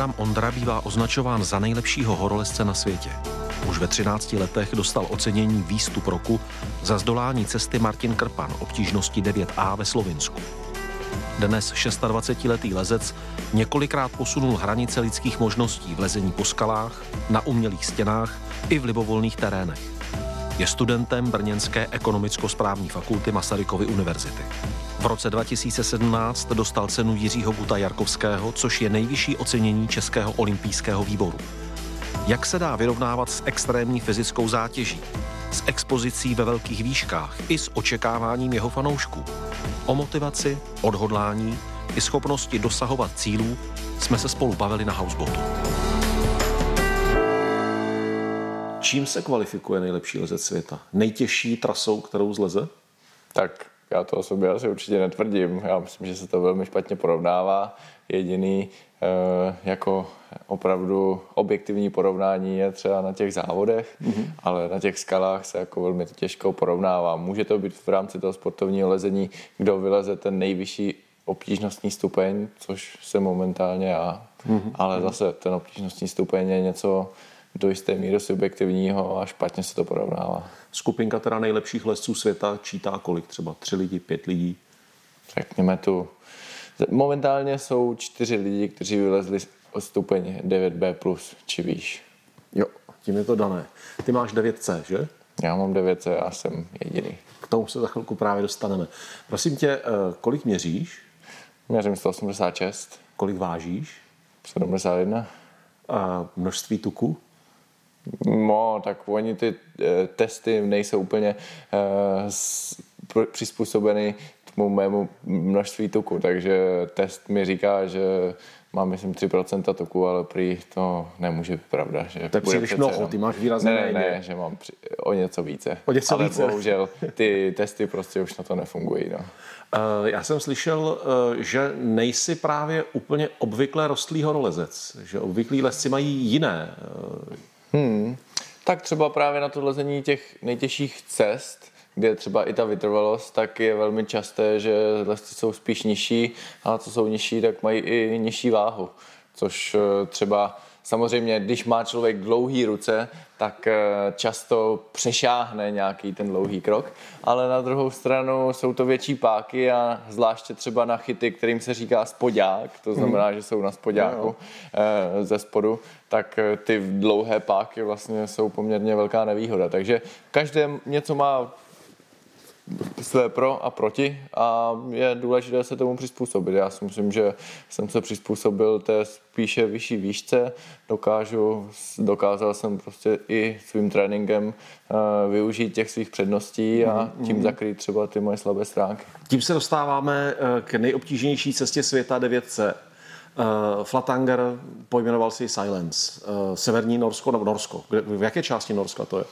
Adam Ondra bývá označován za nejlepšího horolezce na světě. Už ve 13 letech dostal ocenění Výstup roku za zdolání cesty Martin Krpan obtížnosti 9A ve Slovinsku. Dnes 26-letý lezec několikrát posunul hranice lidských možností v lezení po skalách, na umělých stěnách i v libovolných terénech. Je studentem Brněnské ekonomicko-správní fakulty Masarykovy univerzity. V roce 2017 dostal cenu Jiřího Guta Jarkovského, což je nejvyšší ocenění Českého olympijského výboru. Jak se dá vyrovnávat s extrémní fyzickou zátěží, s expozicí ve velkých výškách i s očekáváním jeho fanoušků? O motivaci, odhodlání i schopnosti dosahovat cílů jsme se spolu bavili na Houseboatu. Čím se kvalifikuje nejlepší lezec světa? Nejtěžší trasou, kterou zleze? Tak já to o sobě asi určitě netvrdím. Já myslím, že se to velmi špatně porovnává. Jediný eh, jako opravdu objektivní porovnání je třeba na těch závodech, mm-hmm. ale na těch skalách se jako velmi těžko porovnává. Může to být v rámci toho sportovního lezení, kdo vyleze ten nejvyšší obtížnostní stupeň, což se momentálně já, mm-hmm. ale zase ten obtížnostní stupeň je něco do jisté míry subjektivního a špatně se to porovnává. Skupinka teda nejlepších lesců světa čítá kolik? Třeba tři lidi, pět lidí? Řekněme tu. Momentálně jsou čtyři lidi, kteří vylezli o stupeň 9B plus či výš. Jo, tím je to dané. Ty máš 9C, že? Já mám 9C a jsem jediný. K tomu se za chvilku právě dostaneme. Prosím tě, eh, kolik měříš? Měřím 186. Kolik vážíš? 71. A množství tuku? No, tak oni ty e, testy nejsou úplně e, s, přizpůsobeny tomu mému množství tuku, takže test mi říká, že mám, myslím, 3% tuku, ale prý to nemůže být pravda. Že to je příliš mnoho, ty máš výrazně ne, ne, ne, že mám při, o něco více. O něco ale více. bohužel ty testy prostě už na to nefungují. No. Uh, já jsem slyšel, uh, že nejsi právě úplně obvykle rostlý horolezec, že obvyklí lesci mají jiné uh, Hmm. Tak třeba právě na to lezení těch nejtěžších cest, kde třeba i ta vytrvalost, tak je velmi časté, že lesci jsou spíš nižší a co jsou nižší, tak mají i nižší váhu. Což eh, třeba samozřejmě, když má člověk dlouhý ruce, tak eh, často přešáhne nějaký ten dlouhý krok, ale na druhou stranu jsou to větší páky a zvláště třeba na chyty, kterým se říká spodák, to znamená, že jsou na spodáku no. ze spodu, tak eh, ty dlouhé páky vlastně jsou poměrně velká nevýhoda. Takže každé něco má své pro a proti a je důležité se tomu přizpůsobit. Já si myslím, že jsem se přizpůsobil té spíše vyšší výšce, dokážu, dokázal jsem prostě i svým tréninkem uh, využít těch svých předností a mhm, tím mm-hmm. zakrýt třeba ty moje slabé stránky. Tím se dostáváme eh, k nejobtížnější cestě světa 9C. Uh, Flatanger pojmenoval si Silence. Uh, severní Norsko nebo Norsko. V jaké části Norska to je?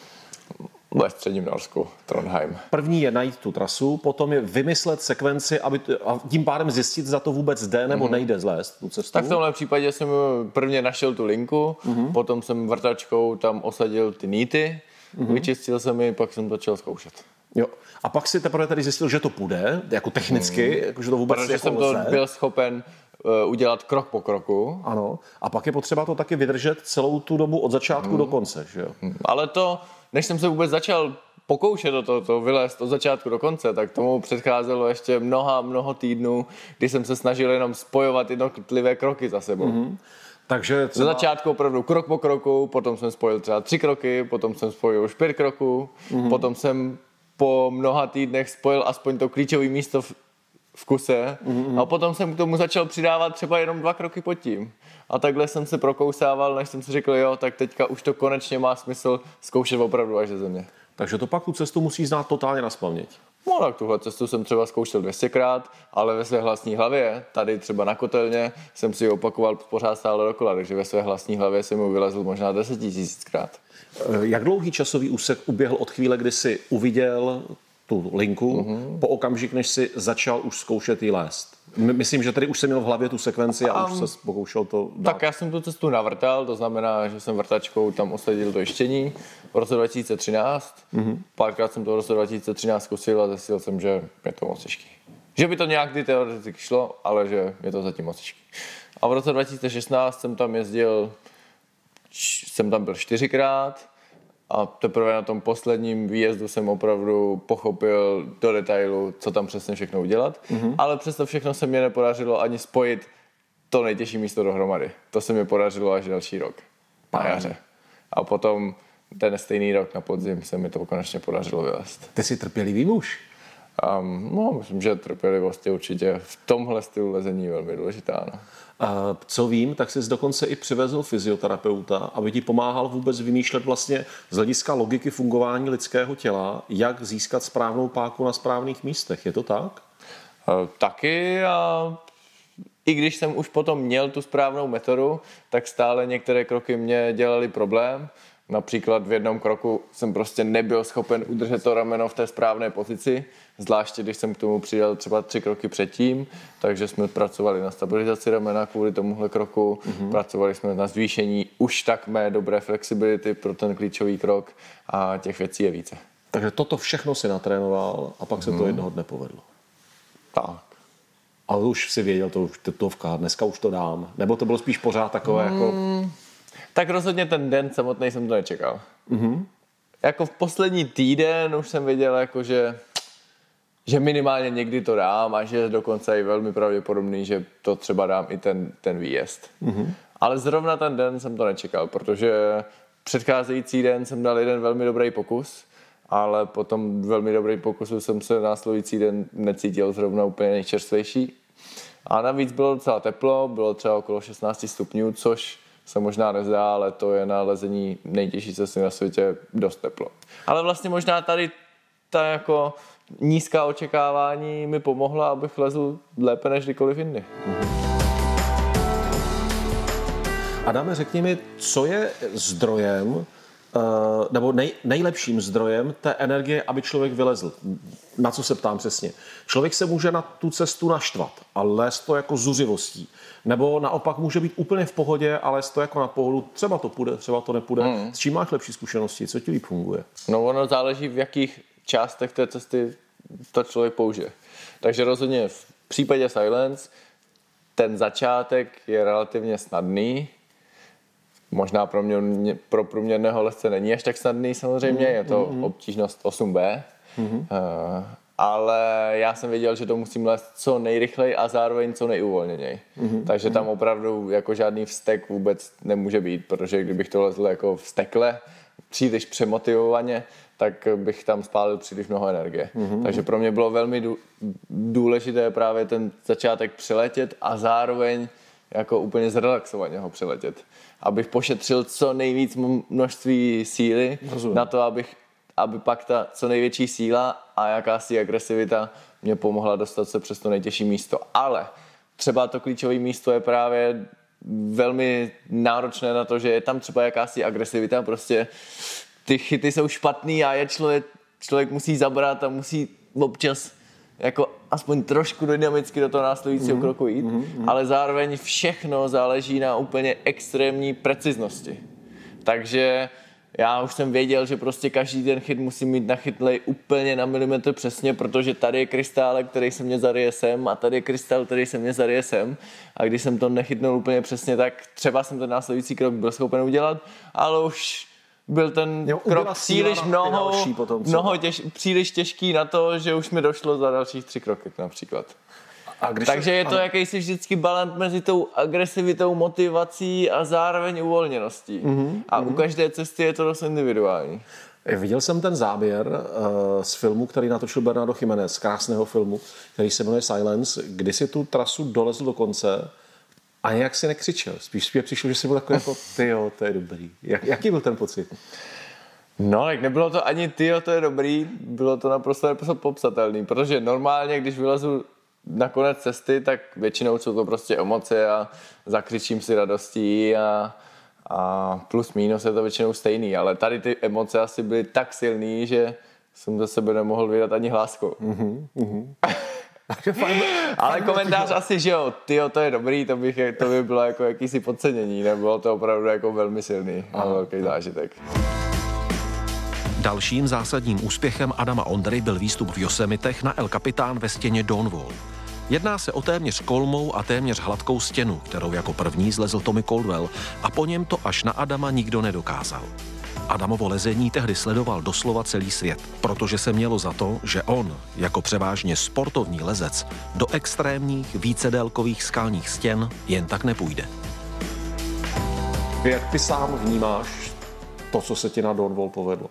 Ve středním Norsku, Trondheim. První je najít tu trasu, potom je vymyslet sekvenci aby, a tím pádem zjistit, za to vůbec jde nebo mm-hmm. nejde zlézt tu cestu. Tak v tomhle případě jsem prvně našel tu linku, mm-hmm. potom jsem vrtačkou tam osadil ty níty, mm-hmm. vyčistil jsem ji, pak jsem začal zkoušet. Jo. A pak si teprve tady zjistil, že to půjde, jako technicky, mm. jako, že to vůbec Protože jako jsem to byl schopen uh, udělat krok po kroku. Ano. A pak je potřeba to taky vydržet celou tu dobu od začátku mm. do konce, že jo? Mm. Ale to než jsem se vůbec začal pokoušet do toho to vylézt od začátku do konce, tak tomu předcházelo ještě mnoha, mnoho týdnů, kdy jsem se snažil jenom spojovat jednotlivé kroky za sebou. Mm-hmm. Takže třeba... Za začátku opravdu krok po kroku, potom jsem spojil třeba tři kroky, potom jsem spojil už pět kroků, mm-hmm. potom jsem po mnoha týdnech spojil aspoň to klíčové místo v, v kuse mm-hmm. a potom jsem k tomu začal přidávat třeba jenom dva kroky pod tím. A takhle jsem se prokousával, než jsem si řekl, jo, tak teďka už to konečně má smysl zkoušet opravdu až ze země. Takže to pak tu cestu musí znát totálně na spaměť. No tak tuhle cestu jsem třeba zkoušel 200krát, ale ve své vlastní hlavě, tady třeba na kotelně, jsem si ji opakoval pořád stále dokola, takže ve své vlastní hlavě jsem mu vylezl možná 10 tisíckrát. Jak dlouhý časový úsek uběhl od chvíle, kdy jsi uviděl tu linku, mm-hmm. po okamžik, než si začal už zkoušet jí lézt? Myslím, že tady už jsem měl v hlavě tu sekvenci a um, už se pokoušel to dát. Tak já jsem tu cestu navrtal, to znamená, že jsem vrtačkou tam osadil to ještění v roce 2013. Mm-hmm. Párkrát jsem to v roce 2013 zkusil a zjistil jsem, že je to moc těžký. Že by to nějak teoreticky šlo, ale že je to zatím moc těžký. A v roce 2016 jsem tam jezdil, jsem tam byl čtyřikrát a teprve na tom posledním výjezdu jsem opravdu pochopil do detailu, co tam přesně všechno udělat. Mm-hmm. Ale přesto všechno se mě nepodařilo ani spojit to nejtěžší místo dohromady. To se mi podařilo až další rok. Na jaře. A potom ten stejný rok na podzim se mi to konečně podařilo vyvést. Ty jsi trpělivý muž. Um, no, myslím, že trpělivost je určitě v tomhle stylu lezení velmi důležitá. No. Co vím, tak jsi dokonce i přivezl fyzioterapeuta, aby ti pomáhal vůbec vymýšlet vlastně z hlediska logiky fungování lidského těla, jak získat správnou páku na správných místech. Je to tak? Uh, taky a i když jsem už potom měl tu správnou metodu, tak stále některé kroky mě dělaly problém. Například v jednom kroku jsem prostě nebyl schopen udržet to rameno v té správné pozici, zvláště když jsem k tomu přidal třeba tři kroky předtím, takže jsme pracovali na stabilizaci ramena kvůli tomuhle kroku, mm-hmm. pracovali jsme na zvýšení už tak mé dobré flexibility pro ten klíčový krok a těch věcí je více. Takže toto všechno si natrénoval a pak se mm. to mhm. jednoho dne povedlo. Tak. Ale už si věděl, to už to dneska už to dám. Nebo to bylo spíš pořád takové mm. jako tak rozhodně ten den samotný jsem to nečekal. Mm-hmm. Jako v poslední týden už jsem věděl, jako že, že minimálně někdy to dám a že dokonce je velmi pravděpodobný, že to třeba dám i ten, ten výjezd. Mm-hmm. Ale zrovna ten den jsem to nečekal, protože předcházející den jsem dal jeden velmi dobrý pokus, ale potom velmi dobrý pokusu jsem se následující den necítil zrovna úplně nejčerstvější. A navíc bylo docela teplo, bylo třeba okolo 16 stupňů, což se možná nezdá, ale to je na lezení nejtěžší cesty na světě dost teplo. Ale vlastně možná tady ta jako nízká očekávání mi pomohla, abych lezl lépe než kdykoliv jindy. Adame, řekni mi, co je zdrojem nebo nej, nejlepším zdrojem té energie, aby člověk vylezl. Na co se ptám přesně. Člověk se může na tu cestu naštvat a lézt to jako zuřivostí. Nebo naopak může být úplně v pohodě, ale to jako na pohodu. Třeba to půjde, třeba to nepůjde. Hmm. S čím máš lepší zkušenosti? Co ti líp funguje? No ono záleží, v jakých částech té cesty to člověk použije. Takže rozhodně v případě Silence ten začátek je relativně snadný, možná pro, mě, pro průměrného lesce není až tak snadný samozřejmě, mm, je to mm, obtížnost 8B, mm. uh, ale já jsem věděl, že to musím lézt co nejrychleji a zároveň co nejuvolněněji. Mm, Takže tam opravdu jako žádný vztek vůbec nemůže být, protože kdybych to lezl jako vztekle, příliš přemotivovaně, tak bych tam spálil příliš mnoho energie. Mm-hmm. Takže pro mě bylo velmi důležité právě ten začátek přiletět a zároveň jako úplně zrelaxovaně ho přiletět abych pošetřil co nejvíc množství síly Rozumím. na to, abych, aby pak ta co největší síla a jakási agresivita mě pomohla dostat se přes to nejtěžší místo. Ale třeba to klíčové místo je právě velmi náročné na to, že je tam třeba jakási agresivita, prostě ty chyty jsou špatný a je člověk, člověk musí zabrat a musí občas jako aspoň trošku dynamicky do toho následujícího mm-hmm. kroku jít, mm-hmm. ale zároveň všechno záleží na úplně extrémní preciznosti. Takže já už jsem věděl, že prostě každý ten chyt musí mít nachytlej úplně na milimetr přesně, protože tady je krystál, který se mě zaryje sem a tady je krystal, který se mě zaryje sem. A když jsem to nechytnul úplně přesně, tak třeba jsem ten následující krok byl schopen udělat, ale už byl ten jo, krok příliš mnoho, potom mnoho těž, příliš těžký na to, že už mi došlo za dalších tři kroky například. A když Takže je to ano. jakýsi vždycky balans mezi tou agresivitou, motivací a zároveň uvolněností. Mm-hmm, a mm-hmm. u každé cesty je to dost individuální. Viděl jsem ten záběr uh, z filmu, který natočil Bernardo Jiménez, z krásného filmu, který se jmenuje Silence, kdy si tu trasu dolezl do konce a nějak si nekřičel. Spíš mě přišlo, že jsi byl takový jako, ty jo, to je dobrý. Jak, jaký byl ten pocit? No, tak nebylo to ani ty, to je dobrý, bylo to naprosto, naprosto popsatelný, protože normálně, když vylezu na konec cesty, tak většinou jsou to prostě emoce a zakřičím si radostí a, a plus minus je to většinou stejný, ale tady ty emoce asi byly tak silný, že jsem ze sebe nemohl vydat ani hláskou. Mm-hmm, mm-hmm. Ale komentář asi, že jo, tyjo, to je dobrý, to, bych, to by bylo jako jakýsi podcenění, nebylo to opravdu jako velmi silný a velký zážitek. Dalším zásadním úspěchem Adama Ondry byl výstup v Yosemitech na El Capitán ve stěně Donwall. Jedná se o téměř kolmou a téměř hladkou stěnu, kterou jako první zlezl Tommy Caldwell a po něm to až na Adama nikdo nedokázal. Adamovo lezení tehdy sledoval doslova celý svět, protože se mělo za to, že on, jako převážně sportovní lezec, do extrémních vícedélkových skalních stěn jen tak nepůjde. Jak ty sám vnímáš to, co se ti na Donwall povedlo?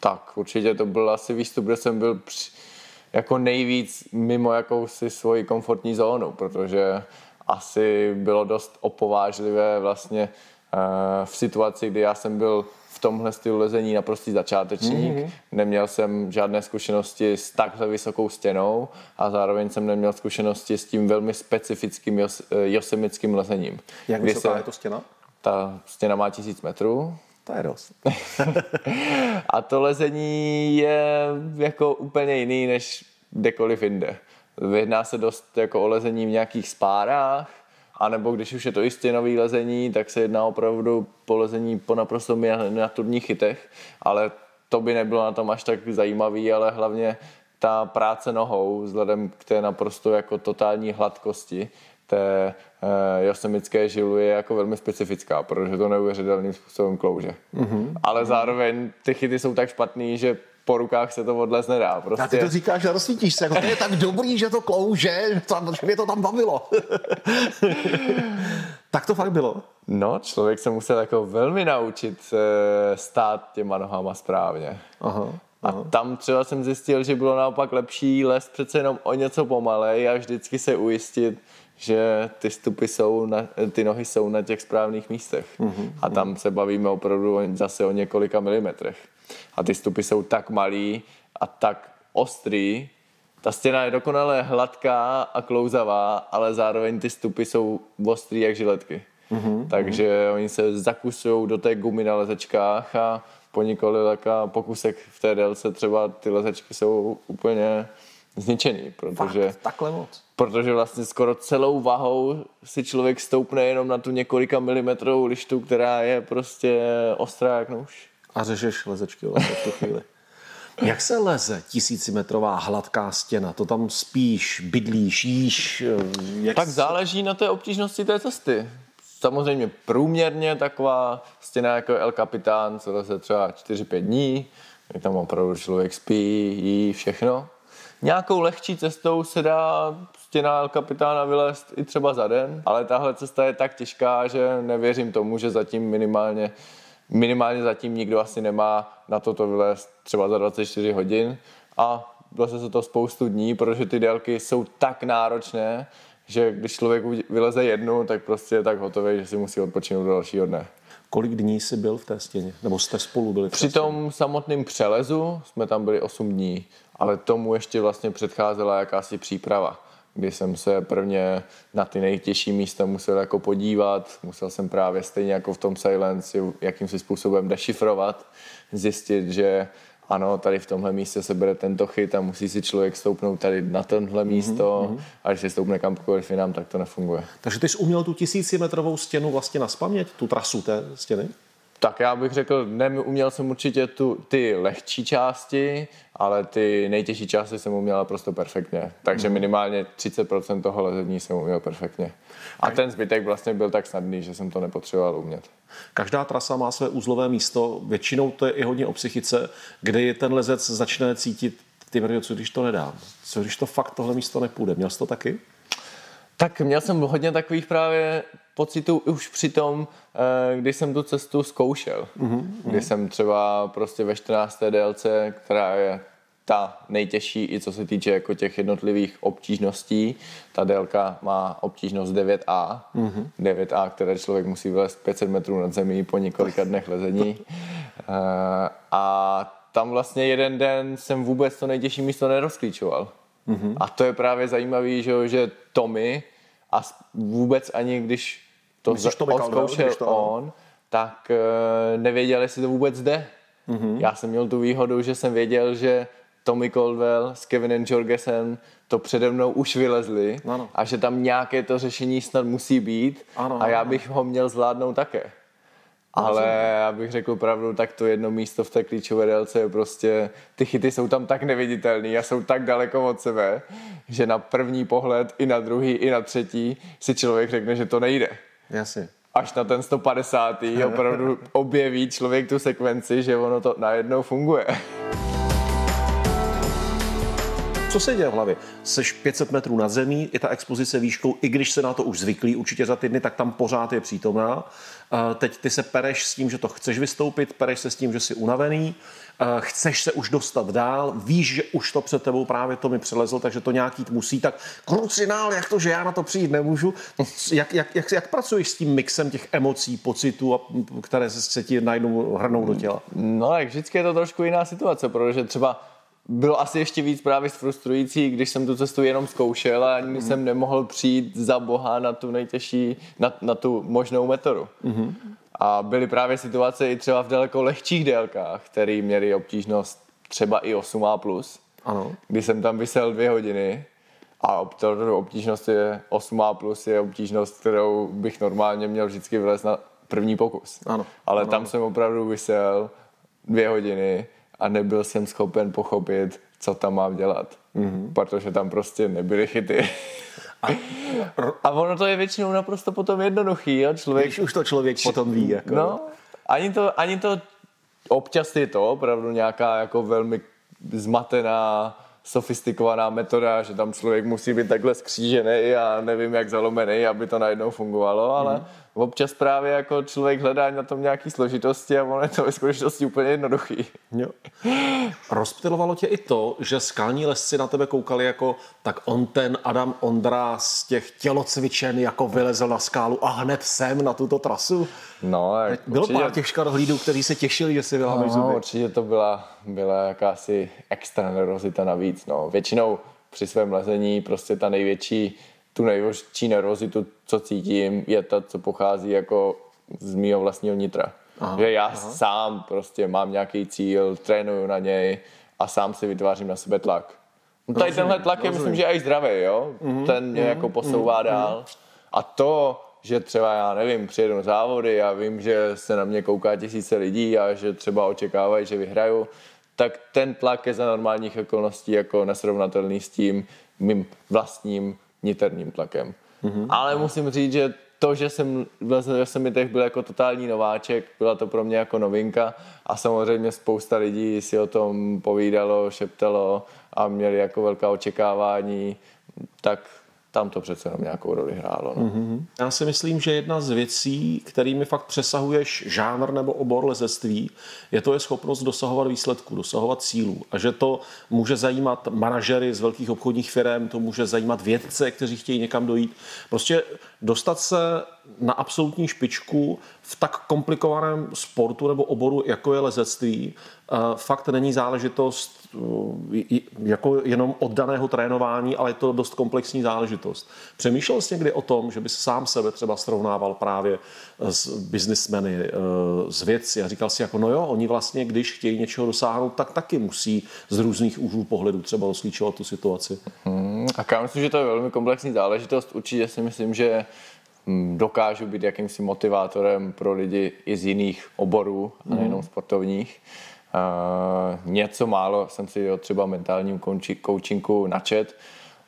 Tak, určitě to byl asi výstup, kde jsem byl při, jako nejvíc mimo jakousi svoji komfortní zónu, protože asi bylo dost opovážlivé vlastně uh, v situaci, kdy já jsem byl v tomhle stylu lezení naprostý začátečník. Mm-hmm. Neměl jsem žádné zkušenosti s takhle vysokou stěnou a zároveň jsem neměl zkušenosti s tím velmi specifickým jos, eh, josemickým lezením. Jak vysoká se, je to stěna? Ta stěna má tisíc metrů. To je dost. a to lezení je jako úplně jiný než kdekoliv jinde. Vyjedná se dost jako o lezení v nějakých spárách, anebo když už je to i stěnový lezení, tak se jedná opravdu po lezení po naprosto miniaturních chytech, ale to by nebylo na tom až tak zajímavý, ale hlavně ta práce nohou vzhledem k té naprosto jako totální hladkosti té uh, josemické žilu je jako velmi specifická, protože to neuvěřitelným způsobem klouže. Mm-hmm. Ale zároveň ty chyty jsou tak špatný, že po rukách se to odlez nedá. Prostě. A ty to říkáš a rozsvítíš se, jako to je tak dobrý, že to klouže, že, to, že mě to tam bavilo. tak to fakt bylo. No, člověk se musel jako velmi naučit eh, stát těma nohama správně. Aha. A tam třeba jsem zjistil, že bylo naopak lepší les přece jenom o něco pomalej a vždycky se ujistit, že ty stupy jsou, na, ty nohy jsou na těch správných místech. Mm-hmm. A tam se bavíme opravdu zase o několika milimetrech. A ty stupy jsou tak malý a tak ostrý, ta stěna je dokonale hladká a klouzavá, ale zároveň ty stupy jsou ostrý jak žiletky. Mm-hmm. Takže oni se zakusují do té gumy na lezečkách a po několika pokusek v té délce třeba ty lezečky jsou úplně zničený, protože... Fakt, takhle moc. Protože vlastně skoro celou vahou si člověk stoupne jenom na tu několika milimetrovou lištu, která je prostě ostrá jak nůž. A řešeš lezečky v tu chvíli. Jak se leze tisícimetrová hladká stěna? To tam spíš, bydlíš, jíš? Jak tak záleží na té obtížnosti té cesty. Samozřejmě průměrně taková stěna jako El Capitán, co leze třeba 4-5 dní, kdy tam opravdu člověk spí, jí, všechno. Nějakou lehčí cestou se dá stěna El Capitána vylézt i třeba za den, ale tahle cesta je tak těžká, že nevěřím tomu, že zatím minimálně minimálně zatím nikdo asi nemá na to to vylézt třeba za 24 hodin a vlastně se to spoustu dní, protože ty délky jsou tak náročné, že když člověk vyleze jednu, tak prostě je tak hotový, že si musí odpočinout do dalšího dne. Kolik dní jsi byl v té stěně? Nebo jste spolu byli? Při tom samotném přelezu jsme tam byli 8 dní, ale tomu ještě vlastně předcházela jakási příprava kdy jsem se prvně na ty nejtěžší místa musel jako podívat, musel jsem právě stejně jako v tom Silence jakýmsi způsobem dešifrovat, zjistit, že ano, tady v tomhle místě se bere tento chyt a musí si člověk stoupnout tady na tenhle mhm, místo mm-hmm. a když si stoupne kamkoliv jinam, tak to nefunguje. Takže ty jsi uměl tu tisícimetrovou stěnu vlastně naspamět, tu trasu té stěny? Tak já bych řekl, neuměl jsem určitě tu, ty lehčí části, ale ty nejtěžší části jsem uměl naprosto perfektně. Takže mhm. minimálně 30% toho lezení jsem uměl perfektně. A ten zbytek vlastně byl tak snadný, že jsem to nepotřeboval umět. Každá trasa má své úzlové místo, většinou to je i hodně o psychice, kde ten lezec začne cítit, ty co když to nedám, co když to fakt tohle místo nepůjde. Měl jsi to taky? Tak měl jsem hodně takových právě pocitů už při tom, eh, když jsem tu cestu zkoušel. Mm-hmm. Kdy jsem třeba prostě ve 14. délce, která je ta nejtěžší i co se týče jako těch jednotlivých obtížností. Ta délka má obtížnost 9A. Mm-hmm. 9A, které člověk musí vylézt 500 metrů nad zemí po několika dnech lezení. Eh, a tam vlastně jeden den jsem vůbec to nejtěžší místo nerozklíčoval. Mm-hmm. A to je právě zajímavé, že, že Tommy a vůbec ani když to Myslíš, to odzkoušel to... on, tak uh, nevěděl, jestli to vůbec jde. Mm-hmm. Já jsem měl tu výhodu, že jsem věděl, že Tommy Caldwell s Kevinem Jorgesem to přede mnou už vylezli ano. a že tam nějaké to řešení snad musí být ano, a já bych ano. ho měl zvládnout také. Ale abych řekl pravdu, tak to jedno místo v té klíčové délce je prostě, ty chyty jsou tam tak neviditelný a jsou tak daleko od sebe, že na první pohled i na druhý, i na třetí si člověk řekne, že to nejde. Jasně. Až na ten 150. opravdu objeví člověk tu sekvenci, že ono to najednou funguje. Co se děje v hlavě? Seš 500 metrů nad zemí, je ta expozice výškou, i když se na to už zvyklí určitě za ty dny, tak tam pořád je přítomná. Teď ty se pereš s tím, že to chceš vystoupit, pereš se s tím, že jsi unavený, chceš se už dostat dál, víš, že už to před tebou právě to mi přelezlo, takže to nějaký musí, tak krucinál, jak to, že já na to přijít nemůžu. Jak, jak, jak, jak pracuješ s tím mixem těch emocí, pocitů, které se ti najednou hrnou do těla? No, tak vždycky je to trošku jiná situace, protože třeba bylo asi ještě víc právě frustrující, když jsem tu cestu jenom zkoušel a ani mm. jsem nemohl přijít za boha na tu nejtěžší, na, na tu možnou metodu. Mm. A byly právě situace i třeba v daleko lehčích délkách, které měly obtížnost třeba i 8A+, plus, ano. kdy jsem tam vysel dvě hodiny a obtížnost je 8A+, plus je obtížnost, kterou bych normálně měl vždycky vylézt na první pokus. Ano. Ale ano. tam jsem opravdu vysel dvě hodiny a nebyl jsem schopen pochopit, co tam mám dělat. Mm-hmm. Protože tam prostě nebyly chyty. A, a ono to je většinou naprosto potom jednoduchý. Jo? Člověk, Když už to člověk potom ví. Jako. No, ani to, ani to občas je to opravdu nějaká jako velmi zmatená sofistikovaná metoda, že tam člověk musí být takhle skřížený a nevím jak zalomený, aby to najednou fungovalo, ale mm. Občas právě jako člověk hledá na tom nějaký složitosti a ono je to ve skutečnosti úplně jednoduchý. Jo. Rozptilovalo tě i to, že skalní lesci na tebe koukali jako tak on ten Adam Ondra z těch tělocvičen jako vylezl na skálu a hned sem na tuto trasu? No, Bylo určitě... pár těch škarohlídů, kteří se těšili, že si vylámeš no, zuby. určitě to byla, byla jakási extra nervozita navíc. No. Většinou při svém lezení prostě ta největší, tu největší nervozitu, co cítím, je ta, co pochází jako z mého vlastního nitra. Aha, že já aha. sám prostě mám nějaký cíl, trénuju na něj a sám si vytvářím na sebe tlak. No tady tenhle tlak je, myslím, že i zdravý, jo? Mm-hmm, Ten mě mm-hmm, jako posouvá mm-hmm. dál. A to, že třeba, já nevím, přijedu závody a vím, že se na mě kouká tisíce lidí a že třeba očekávají, že vyhraju, tak ten tlak je za normálních okolností jako nesrovnatelný s tím mým vlastním niterním tlakem. Mm-hmm. Ale musím říct, že to, že jsem v Semitech byl jako totální nováček, byla to pro mě jako novinka a samozřejmě spousta lidí si o tom povídalo, šeptalo a měli jako velká očekávání, tak tam to přece jenom nějakou roli hrálo. No. Mm-hmm. Já si myslím, že jedna z věcí, kterými fakt přesahuješ žánr nebo obor lezectví, je to je schopnost dosahovat výsledků, dosahovat cílů. A že to může zajímat manažery z velkých obchodních firm, to může zajímat vědce, kteří chtějí někam dojít. Prostě dostat se na absolutní špičku v tak komplikovaném sportu nebo oboru, jako je lezectví, eh, fakt není záležitost eh, jako jenom oddaného trénování, ale je to dost komplexní záležitost. Přemýšlel jsi někdy o tom, že by sám sebe třeba srovnával právě s biznismeny, eh, s vědci a říkal si jako, no jo, oni vlastně, když chtějí něčeho dosáhnout, tak taky musí z různých úhlů pohledu třeba rozklíčovat tu situaci. Hmm, a já myslím, že to je velmi komplexní záležitost. Určitě si myslím, že dokážu být jakýmsi motivátorem pro lidi i z jiných oborů, a mhm. nejenom sportovních. Uh, něco málo jsem si o třeba mentálním coachingu načet.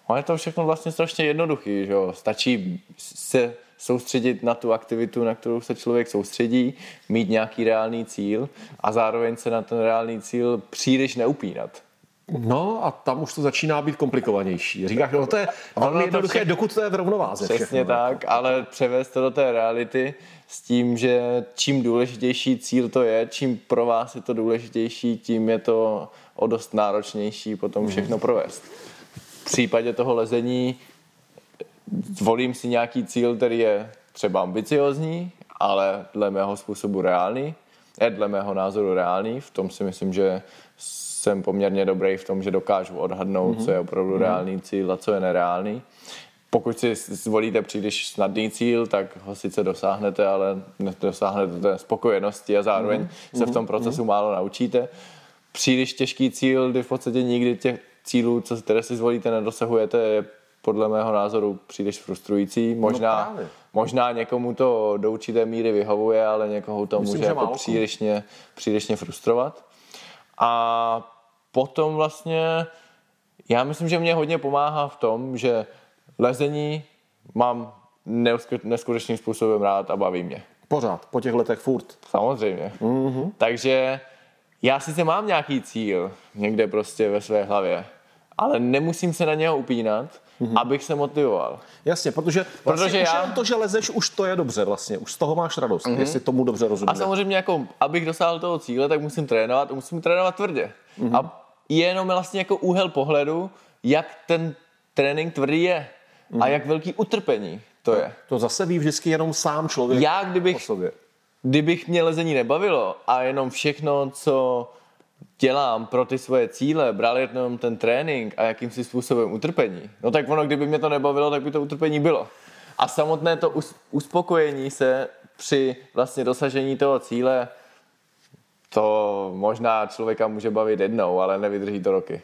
Ale je to všechno vlastně strašně jednoduchý, že jo? Stačí se soustředit na tu aktivitu, na kterou se člověk soustředí, mít nějaký reálný cíl a zároveň se na ten reálný cíl příliš neupínat. No a tam už to začíná být komplikovanější. Říkáš, no to je velmi jednoduché, vše... dokud to je v rovnováze. Přesně všechno. tak, ale převést to do té reality s tím, že čím důležitější cíl to je, čím pro vás je to důležitější, tím je to o dost náročnější potom mhm. všechno provést. V případě toho lezení zvolím si nějaký cíl, který je třeba ambiciozní, ale dle mého způsobu reálný, je dle mého názoru reálný, v tom si myslím, že jsem poměrně dobrý v tom, že dokážu odhadnout, mm-hmm. co je opravdu mm-hmm. reálný cíl a co je nereálný. Pokud si zvolíte příliš snadný cíl, tak ho sice dosáhnete, ale nedosáhnete té spokojenosti a zároveň mm-hmm. se v tom mhm. procesu mm-hmm. málo naučíte. Příliš těžký cíl, kdy v podstatě nikdy těch cílů, co, které si zvolíte, nedosahujete, je podle mého názoru příliš frustrující. Možná, no možná někomu to do určité míry vyhovuje, ale někoho to Myslím, může že jako přílišně, přílišně frustrovat. A potom vlastně já myslím, že mě hodně pomáhá v tom, že lezení mám neskutečným způsobem rád a baví mě. Pořád, po těch letech furt. Samozřejmě. Mm-hmm. Takže já sice mám nějaký cíl někde prostě ve své hlavě, ale nemusím se na něho upínat, mm-hmm. abych se motivoval. Jasně, protože, vlastně Protože už já- to, že lezeš, už to je dobře vlastně, už z toho máš radost, mm-hmm. jestli tomu dobře rozumím. A samozřejmě, jako, abych dosáhl toho cíle, tak musím trénovat a musím trénovat tvrdě. Mm-hmm. A je jenom vlastně jako úhel pohledu, jak ten trénink tvrdý je mm-hmm. a jak velký utrpení to je. To zase ví vždycky jenom sám člověk Já, o kdybych, sobě. kdybych mě lezení nebavilo a jenom všechno, co dělám pro ty svoje cíle, bral jenom ten trénink a jakýmsi způsobem utrpení, no tak ono, kdyby mě to nebavilo, tak by to utrpení bylo. A samotné to us- uspokojení se při vlastně dosažení toho cíle, to možná člověka může bavit jednou, ale nevydrží to roky.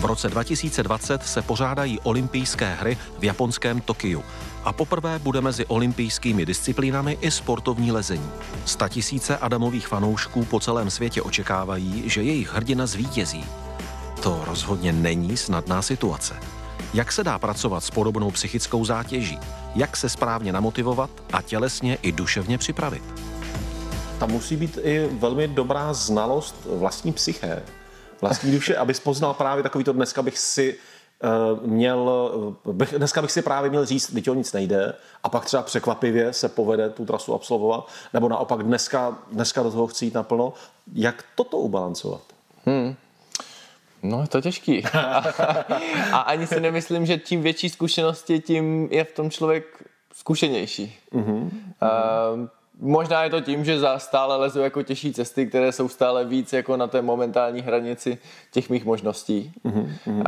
V roce 2020 se pořádají olympijské hry v japonském Tokiu a poprvé bude mezi olympijskými disciplínami i sportovní lezení. Statisíce Adamových fanoušků po celém světě očekávají, že jejich hrdina zvítězí. To rozhodně není snadná situace. Jak se dá pracovat s podobnou psychickou zátěží? Jak se správně namotivovat a tělesně i duševně připravit? Tam musí být i velmi dobrá znalost vlastní psyché, vlastní duše, abys poznal právě takový to dneska bych si eh, měl, eh, bych, dneska bych si právě měl říct, teď o nic nejde a pak třeba překvapivě se povede tu trasu absolvovat, nebo naopak dneska, dneska do toho chci jít naplno. Jak toto ubalancovat? No, je to těžký. a ani si nemyslím, že tím větší zkušenosti, tím je v tom člověk zkušenější. Mm-hmm. Uh, možná je to tím, že za stále lezu jako těžší cesty, které jsou stále víc jako na té momentální hranici těch mých možností. Mm-hmm. Uh,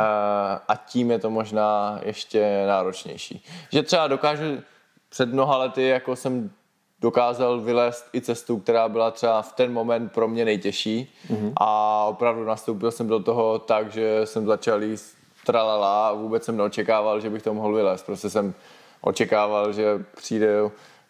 a tím je to možná ještě náročnější. Že třeba dokážu před mnoha lety, jako jsem dokázal vylézt i cestu, která byla třeba v ten moment pro mě nejtěžší mm-hmm. a opravdu nastoupil jsem do toho tak, že jsem začal jíst tralala a vůbec jsem neočekával, že bych to mohl vylézt. Prostě jsem očekával, že přijde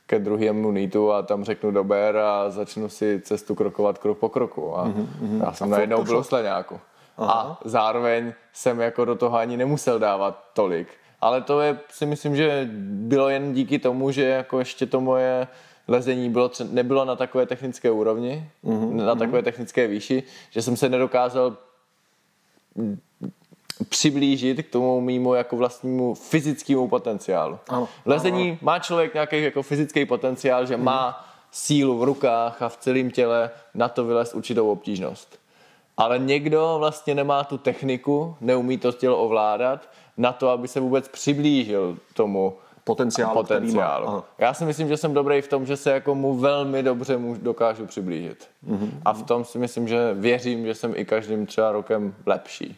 ke druhému nítu a tam řeknu dober a začnu si cestu krokovat krok po kroku. A mm-hmm. já jsem A najednou byl sleňáku. A zároveň jsem jako do toho ani nemusel dávat tolik. Ale to je, si myslím, že bylo jen díky tomu, že jako ještě to moje lezení bylo, nebylo na takové technické úrovni, mm-hmm. na takové technické výši, že jsem se nedokázal přiblížit k tomu mýmu jako vlastnímu fyzickému potenciálu. Ano. Lezení má člověk nějaký jako fyzický potenciál, že má sílu v rukách a v celém těle na to vylézt určitou obtížnost. Ale někdo vlastně nemá tu techniku, neumí to tělo ovládat na to, aby se vůbec přiblížil tomu Potenciálu, potenciálu. Ano. Já si myslím, že jsem dobrý v tom, že se jako mu velmi dobře mu dokážu přiblížit. Mm-hmm. A v tom si myslím, že věřím, že jsem i každým třeba rokem lepší.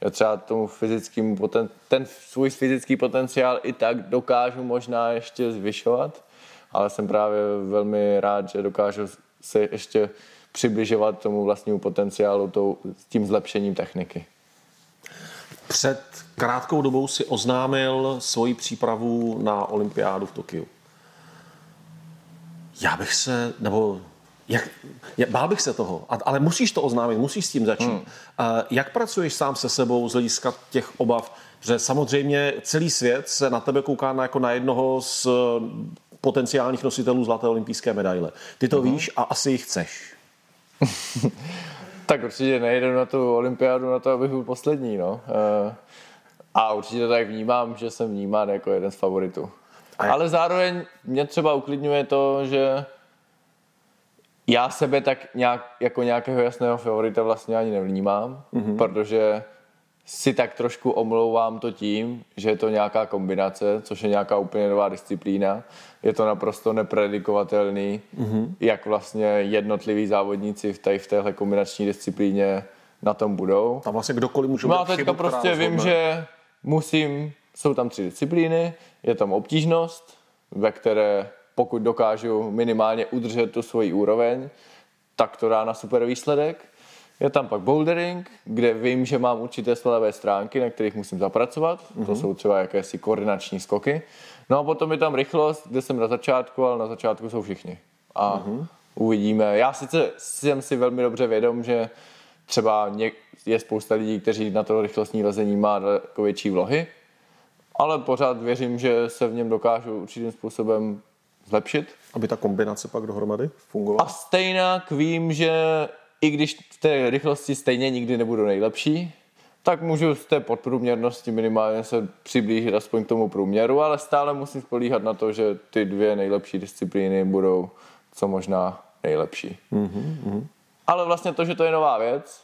Já třeba tomu fyzickému poten, ten svůj fyzický potenciál i tak dokážu možná ještě zvyšovat, ale jsem právě velmi rád, že dokážu se ještě přibližovat tomu vlastnímu potenciálu tou, tím zlepšením techniky. Před krátkou dobou si oznámil svoji přípravu na olympiádu v Tokiu. Já bych se, nebo jak, já, bál bych se toho, a- ale musíš to oznámit, musíš s tím začít. Hmm. Jak pracuješ sám se sebou z hlediska těch obav, že samozřejmě celý svět se na tebe kouká na, jako na jednoho z eh, potenciálních nositelů zlaté olympijské medaile. Ty to víš a asi ji chceš. Tak určitě nejedu na tu olympiádu na to, abych byl poslední, no. Eh, A určitě to tak vnímám, že jsem vnímán jako jeden z favoritů. Ale zároveň mě třeba uklidňuje to, že já sebe tak nějak, jako nějakého jasného favorita vlastně ani nevnímám, mm-hmm. protože si tak trošku omlouvám to tím, že je to nějaká kombinace, což je nějaká úplně nová disciplína. Je to naprosto nepredikovatelný, mm-hmm. jak vlastně jednotliví závodníci v, tady v téhle kombinační disciplíně na tom budou. Tam vlastně kdokoliv může No a teďka chybu, prostě vím, rozhodne. že musím, jsou tam tři disciplíny, je tam obtížnost, ve které pokud dokážu minimálně udržet tu svoji úroveň, tak to dá na super výsledek. Je tam pak bouldering, kde vím, že mám určité svalové stránky, na kterých musím zapracovat. Mm-hmm. To jsou třeba jakési koordinační skoky. No a potom je tam rychlost, kde jsem na začátku, ale na začátku jsou všichni. A mm-hmm. uvidíme. Já sice jsem si velmi dobře vědom, že třeba je spousta lidí, kteří na to rychlostní lezení má daleko větší vlohy, ale pořád věřím, že se v něm dokážu určitým způsobem zlepšit. Aby ta kombinace pak dohromady fungovala? A stejně vím, že i když v té rychlosti stejně nikdy nebudu nejlepší, tak můžu z té podprůměrnosti minimálně se přiblížit aspoň k tomu průměru, ale stále musím spolíhat na to, že ty dvě nejlepší disciplíny budou co možná nejlepší. Mm-hmm. Ale vlastně to, že to je nová věc,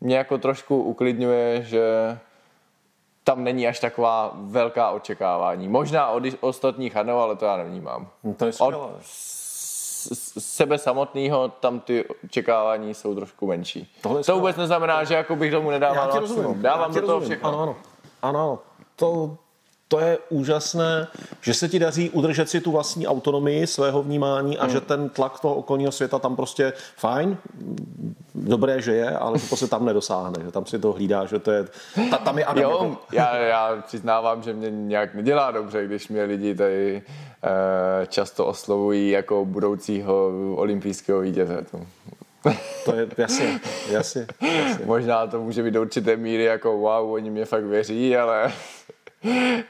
mě jako trošku uklidňuje, že tam není až taková velká očekávání. Možná od ostatních ano, ale to já nevnímám. No to je skvělé. Od sebe samotného tam ty očekávání jsou trošku menší. Tohle to vůbec neznamená, že jako bych tomu nedával já rozumím. Dávám do toho všechno. Ano, ano. Ano, to, to je úžasné, že se ti daří udržet si tu vlastní autonomii svého vnímání a hmm. že ten tlak toho okolního světa tam prostě fajn, dobré, že je, ale to se tam nedosáhne, že tam si to hlídá, že to je, ta, tam je Adam. Jo, já, já přiznávám, že mě nějak nedělá dobře, když mě lidi tady eh, často oslovují jako budoucího olympijského vítěze. To je jasně, jasně, jasně. Možná to může být do určité míry jako wow, oni mě fakt věří, ale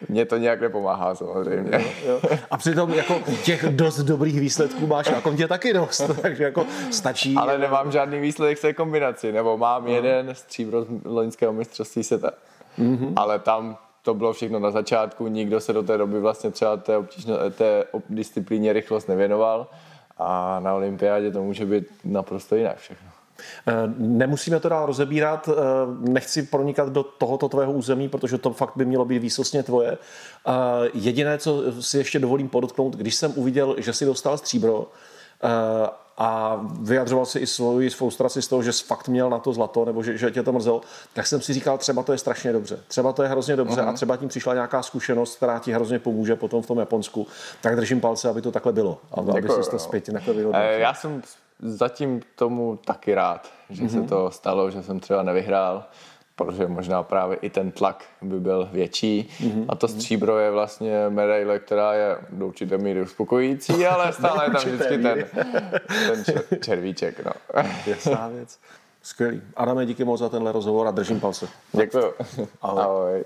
mně to nějak nepomáhá samozřejmě. Jo, jo. A přitom jako těch dost dobrých výsledků máš na kontě taky dost, takže jako stačí. Ale nemám žádný výsledek z té kombinaci, nebo mám no. jeden stříbro z loňského mistrovství světa. Mm-hmm. Ale tam to bylo všechno na začátku, nikdo se do té doby vlastně třeba té, obtížno, té disciplíně rychlost nevěnoval a na olympiádě to může být naprosto jinak všechno. Eh, nemusíme to dál rozebírat, eh, nechci pronikat do tohoto tvého území, protože to fakt by mělo být výsostně tvoje. Eh, jediné, co si ještě dovolím podotknout, když jsem uviděl, že si dostal stříbro a vyjadřoval si i svoji frustraci z toho, že jsi fakt měl na to zlato, nebo že, že tě to mrzelo, tak jsem si říkal, třeba to je strašně dobře. Třeba to je hrozně dobře uh-huh. a mhm. třeba tím přišla nějaká zkušenost, která ti hrozně pomůže potom v tom Japonsku. Tak držím palce, aby to takhle bylo. Aby, aby si to zpět takhle Já jsem zatím tomu taky rád, že mm-hmm. se mhm. to stalo, že jsem třeba nevyhrál, protože možná právě i ten tlak by byl větší. Mm-hmm. A to stříbro je vlastně medaile, která je do určité míry uspokojící, ale stále je tam vždycky ten, ten červíček. No. Jasná věc. Skvělý. Adame, díky moc za tenhle rozhovor a držím palce. Děkuji. Ahoj. Ahoj.